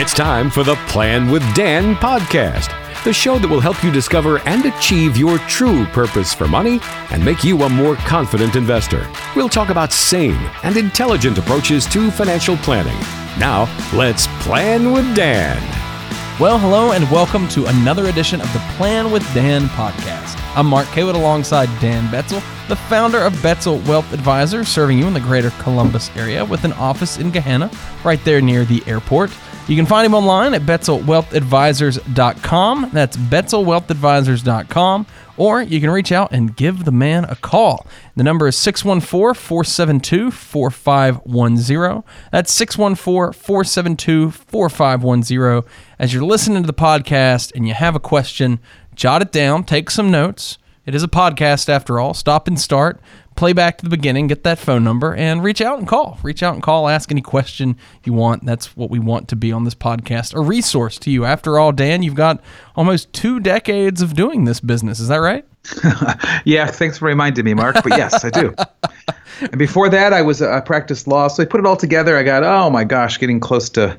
It's time for the Plan with Dan podcast, the show that will help you discover and achieve your true purpose for money and make you a more confident investor. We'll talk about sane and intelligent approaches to financial planning. Now, let's plan with Dan. Well, hello, and welcome to another edition of the Plan with Dan podcast. I'm Mark Kaywood alongside Dan Betzel, the founder of Betzel Wealth Advisors, serving you in the greater Columbus area with an office in Gahanna, right there near the airport. You can find him online at betzelwealthadvisors.com. That's betzelwealthadvisors.com. Or you can reach out and give the man a call. The number is 614 472 4510. That's 614 472 4510. As you're listening to the podcast and you have a question, jot it down, take some notes. It is a podcast after all. Stop and start play back to the beginning, get that phone number, and reach out and call. Reach out and call, ask any question you want. That's what we want to be on this podcast a resource to you. After all, Dan, you've got almost two decades of doing this business. Is that right? yeah, thanks for reminding me, Mark. But yes, I do. and before that, I was I practiced law, so I put it all together. I got oh my gosh, getting close to,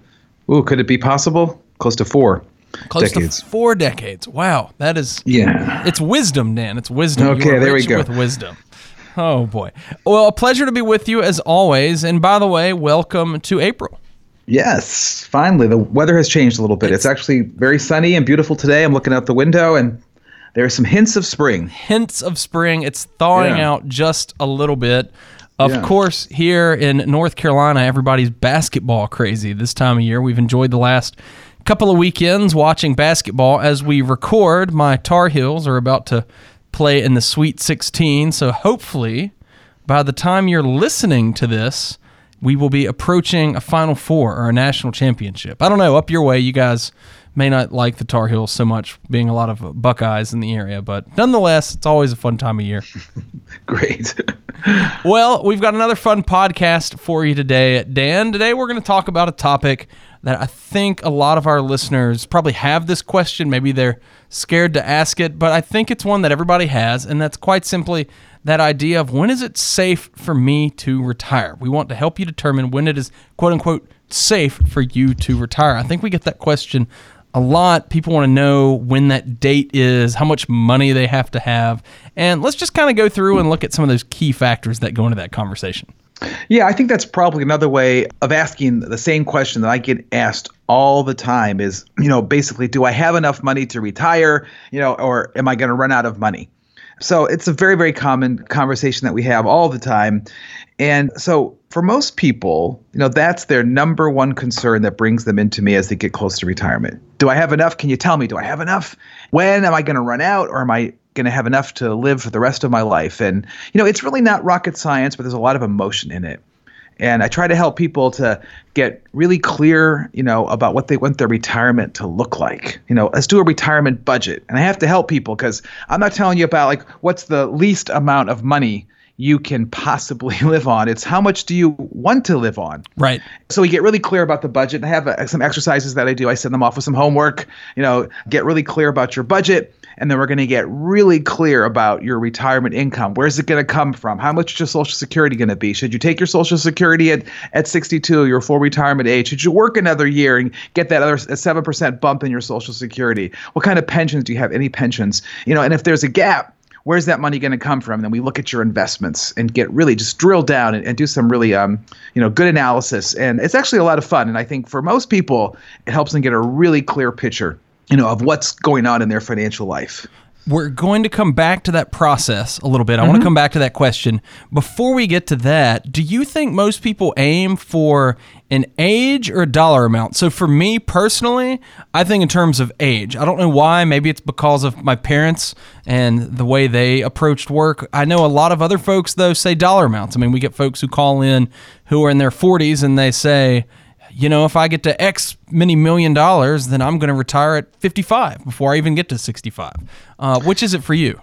ooh, could it be possible? Close to four. Close decades. to four decades. Wow, that is yeah. It's wisdom, Dan. It's wisdom. Okay, there we go. With wisdom. Oh boy. Well, a pleasure to be with you as always. And by the way, welcome to April. Yes, finally the weather has changed a little bit. It's, it's actually very sunny and beautiful today. I'm looking out the window and there are some hints of spring. Hints of spring. It's thawing Yeah. out just a little bit. Of Yeah. course, here in North Carolina, everybody's basketball crazy this time of year. We've enjoyed the last couple of weekends watching basketball as we record. My Tar Heels are about to play in the Sweet 16, so hopefully by the time you're listening to this, we will be approaching a Final Four or a national championship. I don't know, up your way, you guys may not like the Tar Heels so much, being a lot of Buckeyes in the area, but nonetheless, it's always a fun time of year. Great. Well, we've got another fun podcast for you today, Dan. Today, we're going to talk about a topic that I think a lot of our listeners probably have this question. Maybe they're scared to ask it, but I think it's one that everybody has, and that's quite simply that idea of when is it safe for me to retire? We want to help you determine when it is quote unquote safe for you to retire. I think we get that question a lot. People want to know when that date is, how much money they have to have. And let's just kind of go through and look at some of those key factors that go into that conversation. Yeah, I think that's probably another way of asking the same question that I get asked all the time is, you know, basically, do I have enough money to retire, you know, or am I going to run out of money? So it's a very, very common conversation that we have all the time. And so for most people, you know, that's their number one concern that brings them into me as they get close to retirement. Do I have enough? Can you tell me, do I have enough? When am I going to run out or am I going to have enough to live for the rest of my life? And, you know, it's really not rocket science, but there's a lot of emotion in it. And I try to help people to get really clear, you know, about what they want their retirement to look like. You know, let's do a retirement budget. And I have to help people because I'm not telling you about like what's the least amount of money you can possibly live on. It's how much do you want to live on? Right. So we get really clear about the budget. I have uh, some exercises that I do. I send them off with some homework. You know, get really clear about your budget, and then we're going to get really clear about your retirement income. Where's it going to come from? How much is your Social Security going to be? Should you take your Social Security at at 62, your full retirement age? Should you work another year and get that other seven percent bump in your Social Security? What kind of pensions do you have? Any pensions? You know, and if there's a gap where's that money going to come from? And then we look at your investments and get really just drill down and, and do some really um, you know good analysis. And it's actually a lot of fun. And I think for most people, it helps them get a really clear picture, you know, of what's going on in their financial life. We're going to come back to that process a little bit. I want to mm-hmm. come back to that question. Before we get to that, do you think most people aim for an age or a dollar amount? So for me personally, I think in terms of age. I don't know why. Maybe it's because of my parents and the way they approached work. I know a lot of other folks though say dollar amounts. I mean, we get folks who call in who are in their 40s and they say, you know, if I get to X many million dollars, then I'm going to retire at 55 before I even get to 65. Uh, which is it for you?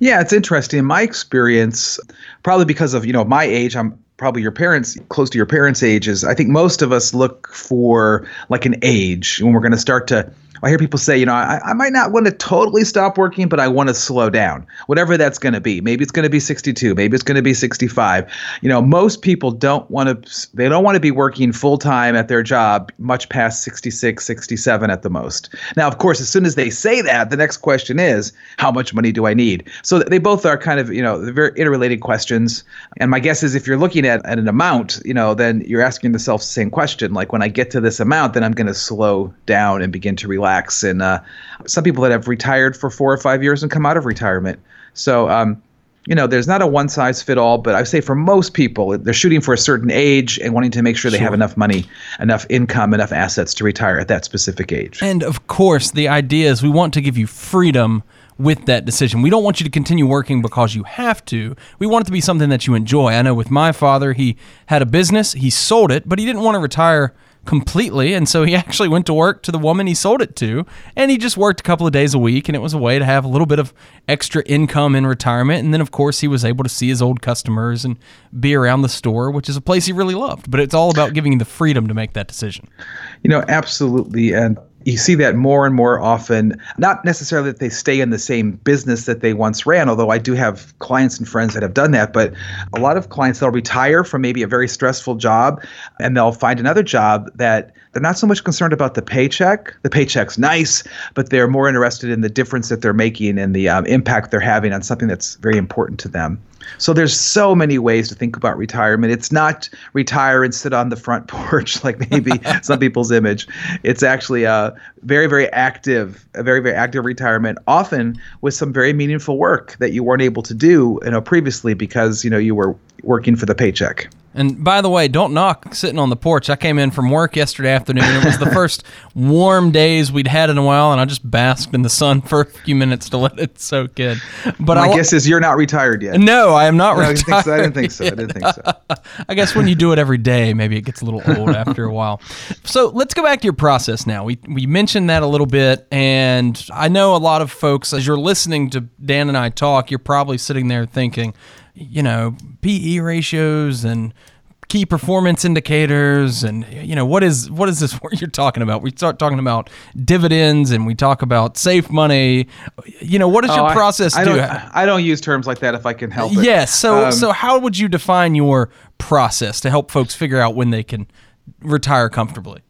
Yeah, it's interesting. In my experience, probably because of you know my age, I'm probably your parents, close to your parents' ages. I think most of us look for like an age when we're going to start to I hear people say, you know, I, I might not want to totally stop working, but I want to slow down, whatever that's going to be. Maybe it's going to be 62, maybe it's going to be 65. You know, most people don't want to, they don't want to be working full time at their job much past 66, 67 at the most. Now, of course, as soon as they say that, the next question is, how much money do I need? So they both are kind of, you know, very interrelated questions. And my guess is if you're looking at, at an amount, you know, then you're asking yourself the same question. Like when I get to this amount, then I'm going to slow down and begin to relax. And uh, some people that have retired for four or five years and come out of retirement. So, um, you know, there's not a one size fit all, but I say for most people, they're shooting for a certain age and wanting to make sure they sure. have enough money, enough income, enough assets to retire at that specific age. And of course, the idea is we want to give you freedom with that decision. We don't want you to continue working because you have to. We want it to be something that you enjoy. I know with my father, he had a business, he sold it, but he didn't want to retire completely. And so he actually went to work to the woman he sold it to. And he just worked a couple of days a week. And it was a way to have a little bit of extra income in retirement. And then, of course, he was able to see his old customers and be around the store, which is a place he really loved. But it's all about giving you the freedom to make that decision. You know, absolutely. And you see that more and more often not necessarily that they stay in the same business that they once ran although i do have clients and friends that have done that but a lot of clients they'll retire from maybe a very stressful job and they'll find another job that they're not so much concerned about the paycheck. The paycheck's nice but they're more interested in the difference that they're making and the um, impact they're having on something that's very important to them so there's so many ways to think about retirement. It's not retire and sit on the front porch like maybe some people's image. It's actually a very very active, a very very active retirement, often with some very meaningful work that you weren't able to do, you know, previously because you know you were working for the paycheck. And by the way, don't knock sitting on the porch. I came in from work yesterday afternoon. It was the first warm days we'd had in a while, and I just basked in the sun for a few minutes to let it soak in. But my I, guess is you're not retired yet. No, I am not no, retired. I didn't think so. I didn't think so. I guess when you do it every day, maybe it gets a little old after a while. So let's go back to your process now. We we mentioned that a little bit, and I know a lot of folks as you're listening to Dan and I talk, you're probably sitting there thinking you know, PE ratios and key performance indicators and you know what is what is this what you're talking about? We start talking about dividends and we talk about safe money. You know what does oh, your process I, I do? don't, I don't use terms like that if i can help it. Yes. So um, so how would you define your process to help folks figure out when they can retire comfortably?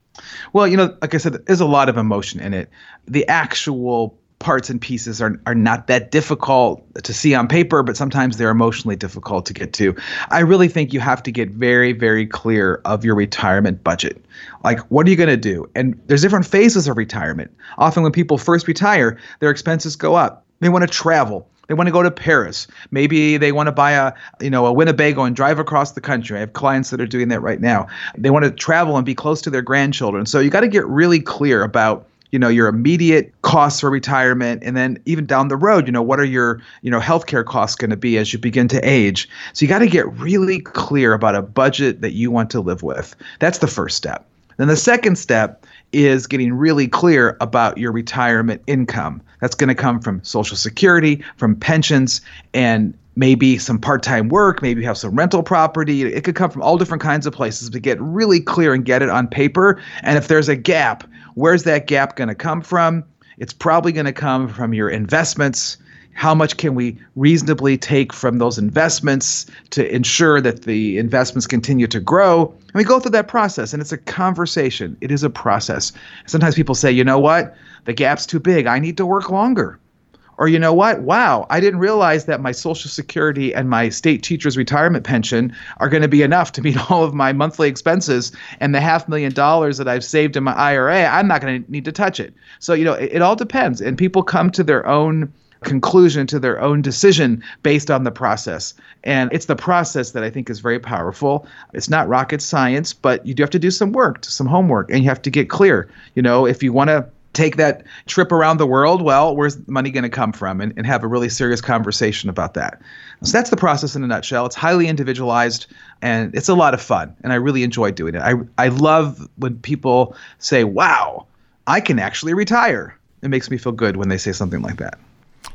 Well you know like i said there's a lot of emotion in it. The actual parts and pieces are, are not that difficult to see on paper, but sometimes they're emotionally difficult to get to. I really think you have to get very, very clear of your retirement budget. Like, what are you going to do? And there's different phases of retirement. Often, when people first retire, their expenses go up. They want to travel. They want to go to Paris. Maybe they want to buy a, you know, a Winnebago and drive across the country. I have clients that are doing that right now. They want to travel and be close to their grandchildren. So you got to get really clear about you know your immediate costs for retirement and then even down the road you know what are your you know healthcare costs going to be as you begin to age? So you got to get really clear about a budget that you want to live with. That's the first step. Then the second step is getting really clear about your retirement income. That's going to come from social security from pensions and maybe some part-time work maybe you have some rental property it could come from all different kinds of places but get really clear and get it on paper and if there's a gap Where's that gap going to come from? It's probably going to come from your investments. How much can we reasonably take from those investments to ensure that the investments continue to grow? And we go through that process, and it's a conversation. It is a process. Sometimes people say, you know what? The gap's too big. I need to work longer. Or you know what? Wow, I didn't realize that my Social Security and my state teacher's retirement pension are going to be enough to meet all of my monthly expenses. And the half million dollars that I've saved in my IRA, I'm not going to need to touch it. So, you know, it, it all depends. And people come to their own conclusion to their own decision based on the process. And it's the process that I think is very powerful. It's not rocket science, but you do have to do some work, some homework, and you have to get clear. You know, if you want to take that trip around the world, well, where's the money going to come from? And, and have a really serious conversation about that. So that's the process in a nutshell. It's highly individualized and it's a lot of fun. And I really enjoy doing it. I, I love when people say, wow, I can actually retire. It makes me feel good when they say something like that.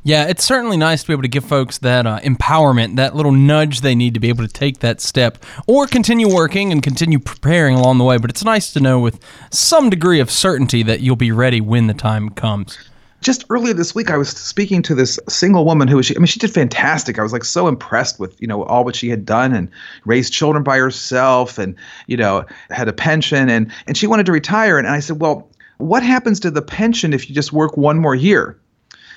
Yeah, it's certainly nice to be able to give folks that uh, empowerment, that little nudge they need to be able to take that step or continue working and continue preparing along the way. But it's nice to know with some degree of certainty that you'll be ready when the time comes. Just earlier this week, I was speaking to this single woman who was, I mean, she did fantastic. I was like so impressed with, you know, all what she had done and raised children by herself and, you know, had a pension and, and she wanted to retire. And I said, well, what happens to the pension if you just work one more year?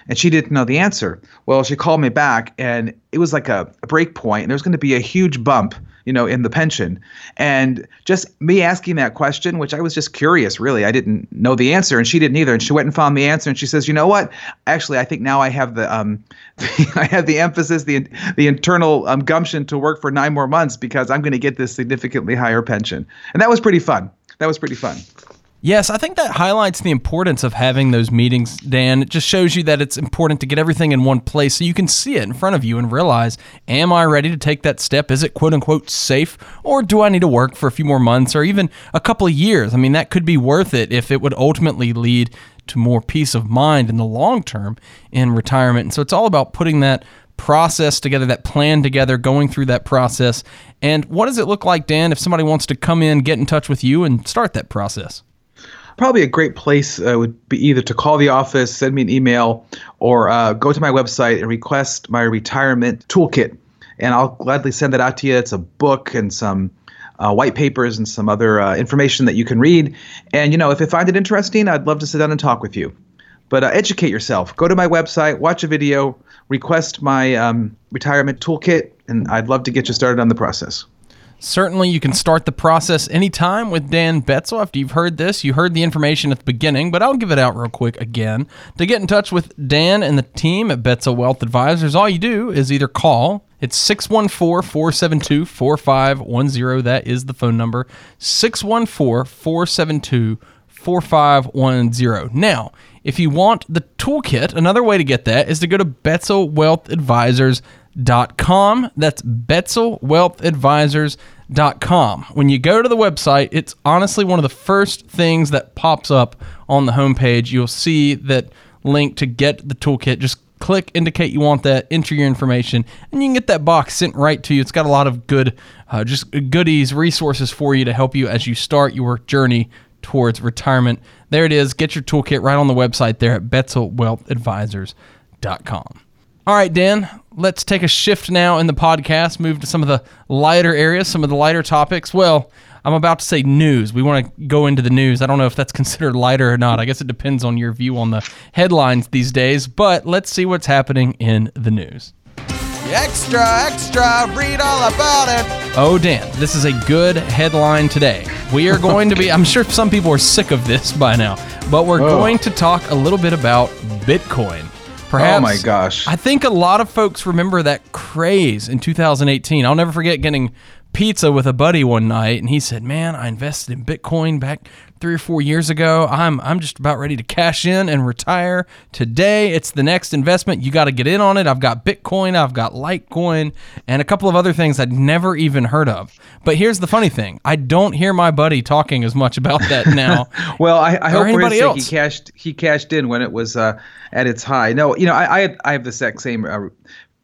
And she didn't know the answer. Well, she called me back, and it was like a, a break point, and there's going to be a huge bump, you know, in the pension. And just me asking that question, which I was just curious, really, I didn't know the answer, and she didn't either. And she went and found the answer, and she says, "You know what? Actually, I think now I have the um, I have the emphasis, the the internal um, gumption to work for nine more months because I'm going to get this significantly higher pension." And that was pretty fun. That was pretty fun. Yes, I think that highlights the importance of having those meetings, Dan. It just shows you that it's important to get everything in one place so you can see it in front of you and realize, am I ready to take that step? Is it quote unquote safe? Or do I need to work for a few more months or even a couple of years? I mean, that could be worth it if it would ultimately lead to more peace of mind in the long term in retirement. And so it's all about putting that process together, that plan together, going through that process. And what does it look like, Dan, if somebody wants to come in, get in touch with you, and start that process? Probably a great place uh, would be either to call the office, send me an email, or uh, go to my website and request my retirement toolkit. And I'll gladly send that out to you. It's a book and some uh, white papers and some other uh, information that you can read. And, you know, if you find it interesting, I'd love to sit down and talk with you. But uh, educate yourself. Go to my website, watch a video, request my um, retirement toolkit, and I'd love to get you started on the process. Certainly, you can start the process anytime with Dan Betzel. After you've heard this, you heard the information at the beginning, but I'll give it out real quick again. To get in touch with Dan and the team at Betzel Wealth Advisors, all you do is either call. It's 614 472 4510. That is the phone number. 614 472 4510. Now, if you want the toolkit, another way to get that is to go to Betzel Wealth Advisors betzelwealthadvisors.com. That's betzelwealthadvisors.com. When you go to the website, it's honestly one of the first things that pops up on the homepage. You'll see that link to get the toolkit. Just click indicate you want that, enter your information, and you can get that box sent right to you. It's got a lot of good, uh, just goodies, resources for you to help you as you start your journey towards retirement. There it is. Get your toolkit right on the website there at betzelwealthadvisors.com. All right, Dan, let's take a shift now in the podcast, move to some of the lighter areas, some of the lighter topics. Well, I'm about to say news. We want to go into the news. I don't know if that's considered lighter or not. I guess it depends on your view on the headlines these days, but let's see what's happening in the news. Extra, extra, read all about it. Oh, Dan, this is a good headline today. We are going to be, I'm sure some people are sick of this by now, but we're oh. going to talk a little bit about Bitcoin. Perhaps, oh my gosh. I think a lot of folks remember that craze in 2018. I'll never forget getting pizza with a buddy one night and he said, "Man, I invested in Bitcoin back three or four years ago. I'm I'm just about ready to cash in and retire today. It's the next investment. You got to get in on it. I've got Bitcoin, I've got Litecoin, and a couple of other things I'd never even heard of. But here's the funny thing: I don't hear my buddy talking as much about that now. well, I, I hope for his sake he cashed he cashed in when it was uh, at its high. No, you know, I I, I have the exact same. Uh,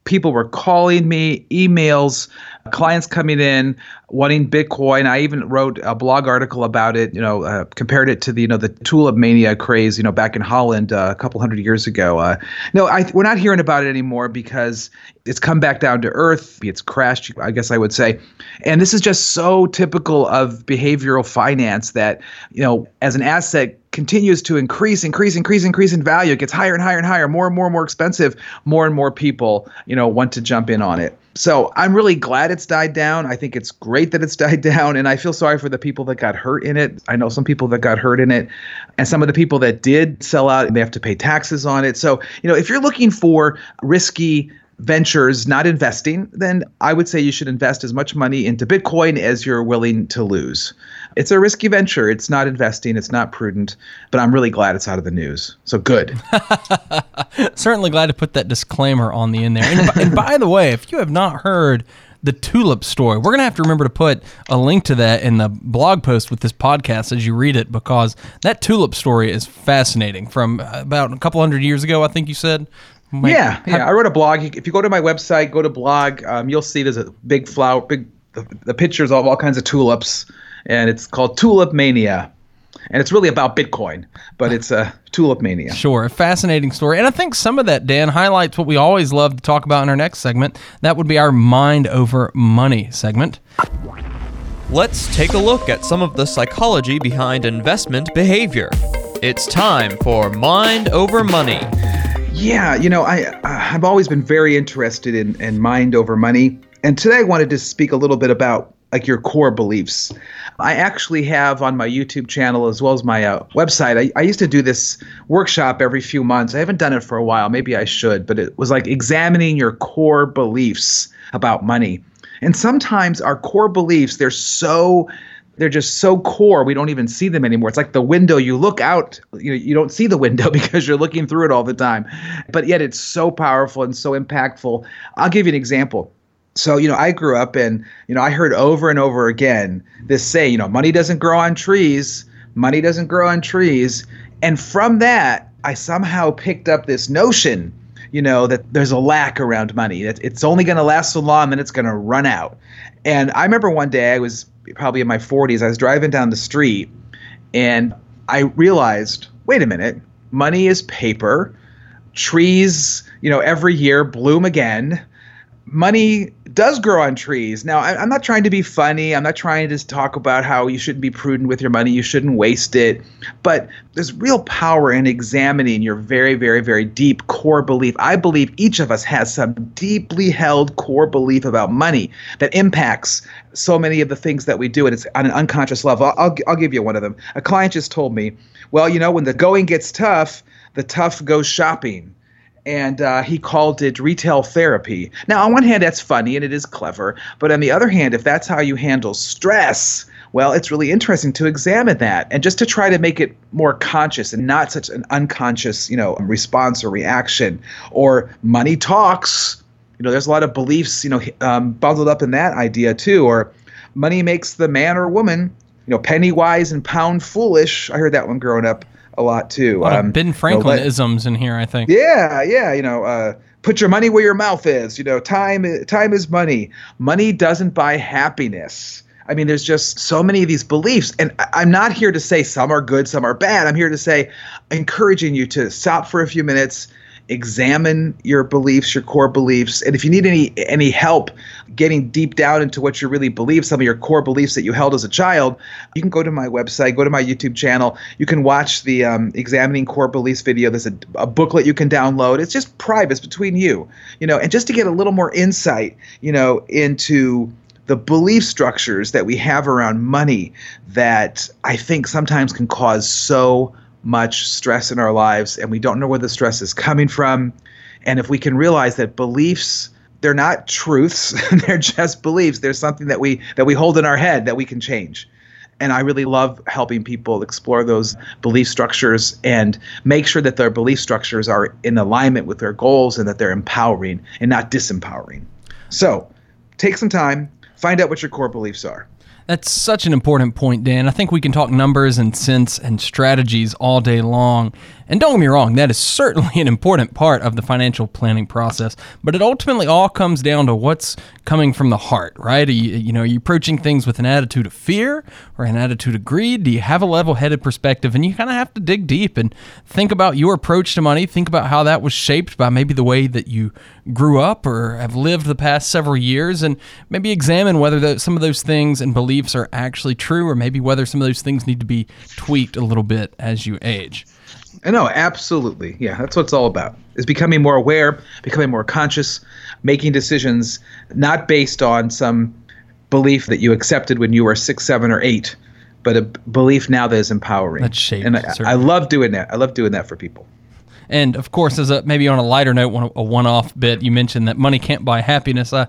people were calling me, emails, clients coming in wanting Bitcoin. I even wrote a blog article about it. You know, uh, compared it to the you know the tulip mania craze. You know, back in Holland uh, a couple hundred years ago. Uh, no, I, we're not hearing about it anymore because it's come back down to earth. It's crashed. I guess I would say, and this is just so typical of behavioral finance that you know, as an asset continues to increase, increase, increase, increase in value. It gets higher and higher and higher, more and more and more expensive. More and more people, you know, want to jump in on it so I'm really glad it's died down. I think it's great that it's died down, and I feel sorry for the people that got hurt in it. I know some people that got hurt in it, and some of the people that did sell out, they have to pay taxes on it. So you know, if you're looking for risky ventures, not investing, then I would say you should invest as much money into Bitcoin as you're willing to lose. It's a risky venture. It's not investing. It's not prudent, but I'm really glad it's out of the news. So good. Certainly glad to put that disclaimer on the end there. And, and by the way, if you have not heard the tulip story. We're going to have to remember to put a link to that in the blog post with this podcast as you read it because that tulip story is fascinating from about a couple hundred years ago, I think you said. Yeah, yeah. I wrote a blog. If you go to my website, go to blog, um, you'll see there's a big flower, big the, the pictures of all kinds of tulips, and it's called Tulip Mania, and it's really about Bitcoin, but it's a Tulip Mania. Sure, a fascinating story. And I think some of that, Dan, highlights what we always love to talk about in our next segment. That would be our mind over money segment. Let's take a look at some of the psychology behind investment behavior. It's time for Mind Over Money. Yeah, you know, I uh, I've always been very interested in in mind over money, and today I wanted to speak a little bit about like your core beliefs. I actually have on my YouTube channel as well as my uh, website. I, I used to do this workshop every few months. I haven't done it for a while. Maybe I should, but it was like examining your core beliefs about money. And sometimes our core beliefs they're so they're just so core we don't even see them anymore it's like the window you look out you know you don't see the window because you're looking through it all the time but yet it's so powerful and so impactful i'll give you an example so you know i grew up and you know i heard over and over again this say you know money doesn't grow on trees money doesn't grow on trees. And from that i somehow picked up this notion you know that there's a lack around money that it's only going to last so long and then it's going to run out. And i remember one day i was probably in my 40s i was driving down the street and i realized wait a minute money is paper. Trees you know every year bloom again. Money does grow on trees. Now, I, I'm not trying to be funny. I'm not trying to just talk about how you shouldn't be prudent with your money. You shouldn't waste it. But there's real power in examining your very, very, very deep core belief. I believe each of us has some deeply held core belief about money that impacts so many of the things that we do. And it's on an unconscious level. I'll, I'll, I'll give you one of them. A client just told me, well, you know, when the going gets tough, the tough goes shopping and uh, he called it retail therapy. Now, on one hand, that's funny and it is clever, but on the other hand, if that's how you handle stress, well, it's really interesting to examine that and just to try to make it more conscious and not such an unconscious, you know, response or reaction. Or money talks. You know, there's a lot of beliefs, you know, um, bundled up in that idea too. Or money makes the man or woman, you know, penny wise and pound foolish. I heard that one growing up a lot too. A lot Um, Ben you know, Franklin isms in here, I think. yeah, yeah, you know, uh, put your money where your mouth is. You know, time time is money. Money doesn't buy happiness. I mean, there's just so many of these beliefs, and I'm not here to say some are good, some are bad. I'm here to say, encouraging you to stop for a few minutes, examine your beliefs, your core beliefs, and if you need any any help getting deep down into what you really believe, some of your core beliefs that you held as a child, you can go to my website, go to my YouTube channel. You can watch the um, examining core beliefs video. There's a, a booklet you can download. It's just private, it's between you, you know, and just to get a little more insight, you know, into the belief structures that we have around money that I think sometimes can cause so much stress in our lives and we don't know where the stress is coming from. And if we can realize that beliefs they're not truths, they're just beliefs. There's something that we that we hold in our head that we can change. And I really love helping people explore those belief structures and make sure that their belief structures are in alignment with their goals and that they're empowering and not disempowering. So, take some time, find out what your core beliefs are. That's such an important point, Dan. I think we can talk numbers and sense and strategies all day long. And don't get me wrong, that is certainly an important part of the financial planning process. But it ultimately all comes down to what's coming from the heart, right? Are you, you know, are you approaching things with an attitude of fear or an attitude of greed? Do you have a level headed perspective? And you kind of have to dig deep and think about your approach to money. Think about how that was shaped by maybe the way that you grew up or have lived the past several years. And maybe examine whether those, some of those things and beliefs are actually true or maybe whether some of those things need to be tweaked a little bit as you age. I know, absolutely. Yeah, that's what it's all about. Is becoming more aware, becoming more conscious, making decisions not based on some belief that you accepted when you were six, seven, or eight, but a belief now that is empowering. That's shaped, And I, I love doing that. I love doing that for people. And of course, as a maybe on a lighter note, one, a one-off bit, you mentioned that money can't buy happiness. Uh,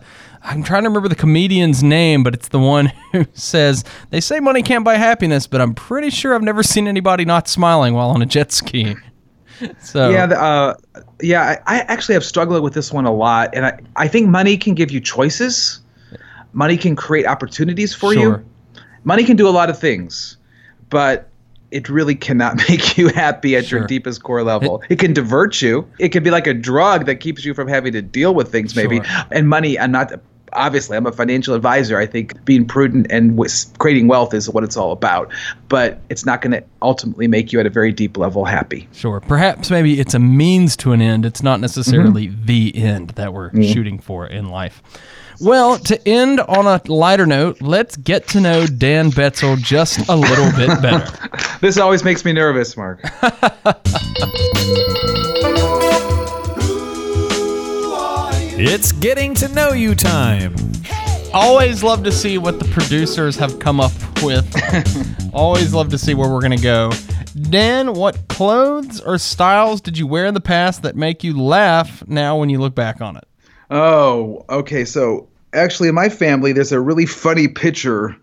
I'm trying to remember the comedian's name, but it's the one who says they say money can't buy happiness, but I'm pretty sure I've never seen anybody not smiling while on a jet ski. So Yeah, the, uh, yeah. I, I actually have struggled with this one a lot, and I, I think money can give you choices. Money can create opportunities for Sure. you. Money can do a lot of things, but it really cannot make you happy at Sure. your deepest core level. It, can divert you. It can be like a drug that keeps you from having to deal with things, maybe. Sure. And money, I'm not. Obviously, I'm a financial advisor. I think being prudent and creating wealth is what it's all about. But it's not going to ultimately make you at a very deep level happy. Sure. Perhaps maybe it's a means to an end. It's not necessarily mm-hmm. the end that we're mm-hmm. shooting for in life. Well, to end on a lighter note, let's get to know Dan Betzel just a little bit better. This always makes me nervous, Mark. It's getting to know you time. Always love to see what the producers have come up with. Always love to see where we're going to go. Dan, what clothes or styles did you wear in the past that make you laugh now when you look back on it? Oh, okay. So actually, in my family, there's a really funny picture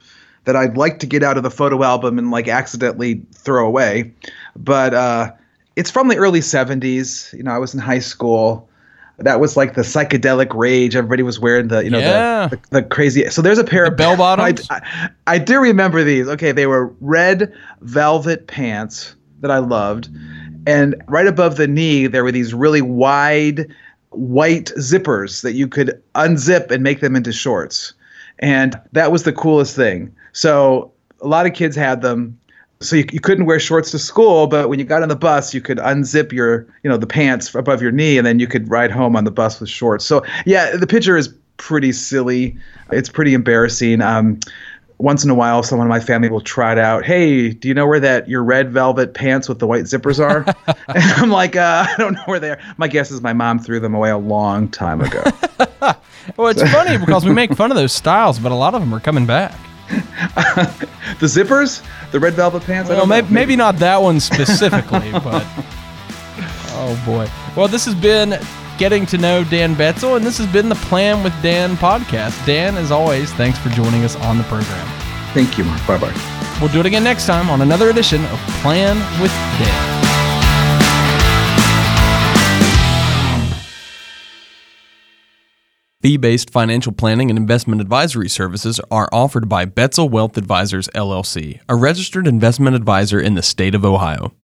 that I'd like to get out of the photo album and like accidentally throw away, but uh, it's from the early '70s. You know, I was in high school. That was like the psychedelic rage. Everybody was wearing the, you know, Yeah. the, the, the crazy. So there's a pair of bell bottoms? I, I, I do remember these. Okay, they were red velvet pants that I loved, and right above the knee there were these really wide white zippers that you could unzip and make them into shorts. And that was the coolest thing. So a lot of kids had them. So you, you couldn't wear shorts to school, but when you got on the bus, you could unzip your, you know, the pants above your knee, and then you could ride home on the bus with shorts. So yeah, the picture is pretty silly. It's pretty embarrassing. Um, once in a while, someone in my family will trot out, "Hey, do you know where that your red velvet pants with the white zippers are?" and I'm like, uh, "I don't know where they are." My guess is my mom threw them away a long time ago. Well, it's funny because we make fun of those styles, but a lot of them are coming back. the zippers, the red velvet pants. I Well, maybe, maybe not that one specifically, but oh boy. Well, this has been getting to know Dan Betzel, and this has been the Plan with Dan podcast. Dan, as always, thanks for joining us on the program. Thank you, Mark. Bye bye. We'll do it again next time on another edition of Plan with Dan. Fee based financial planning and investment advisory services are offered by Betzel Wealth Advisors, LLC, a registered investment advisor in the state of Ohio.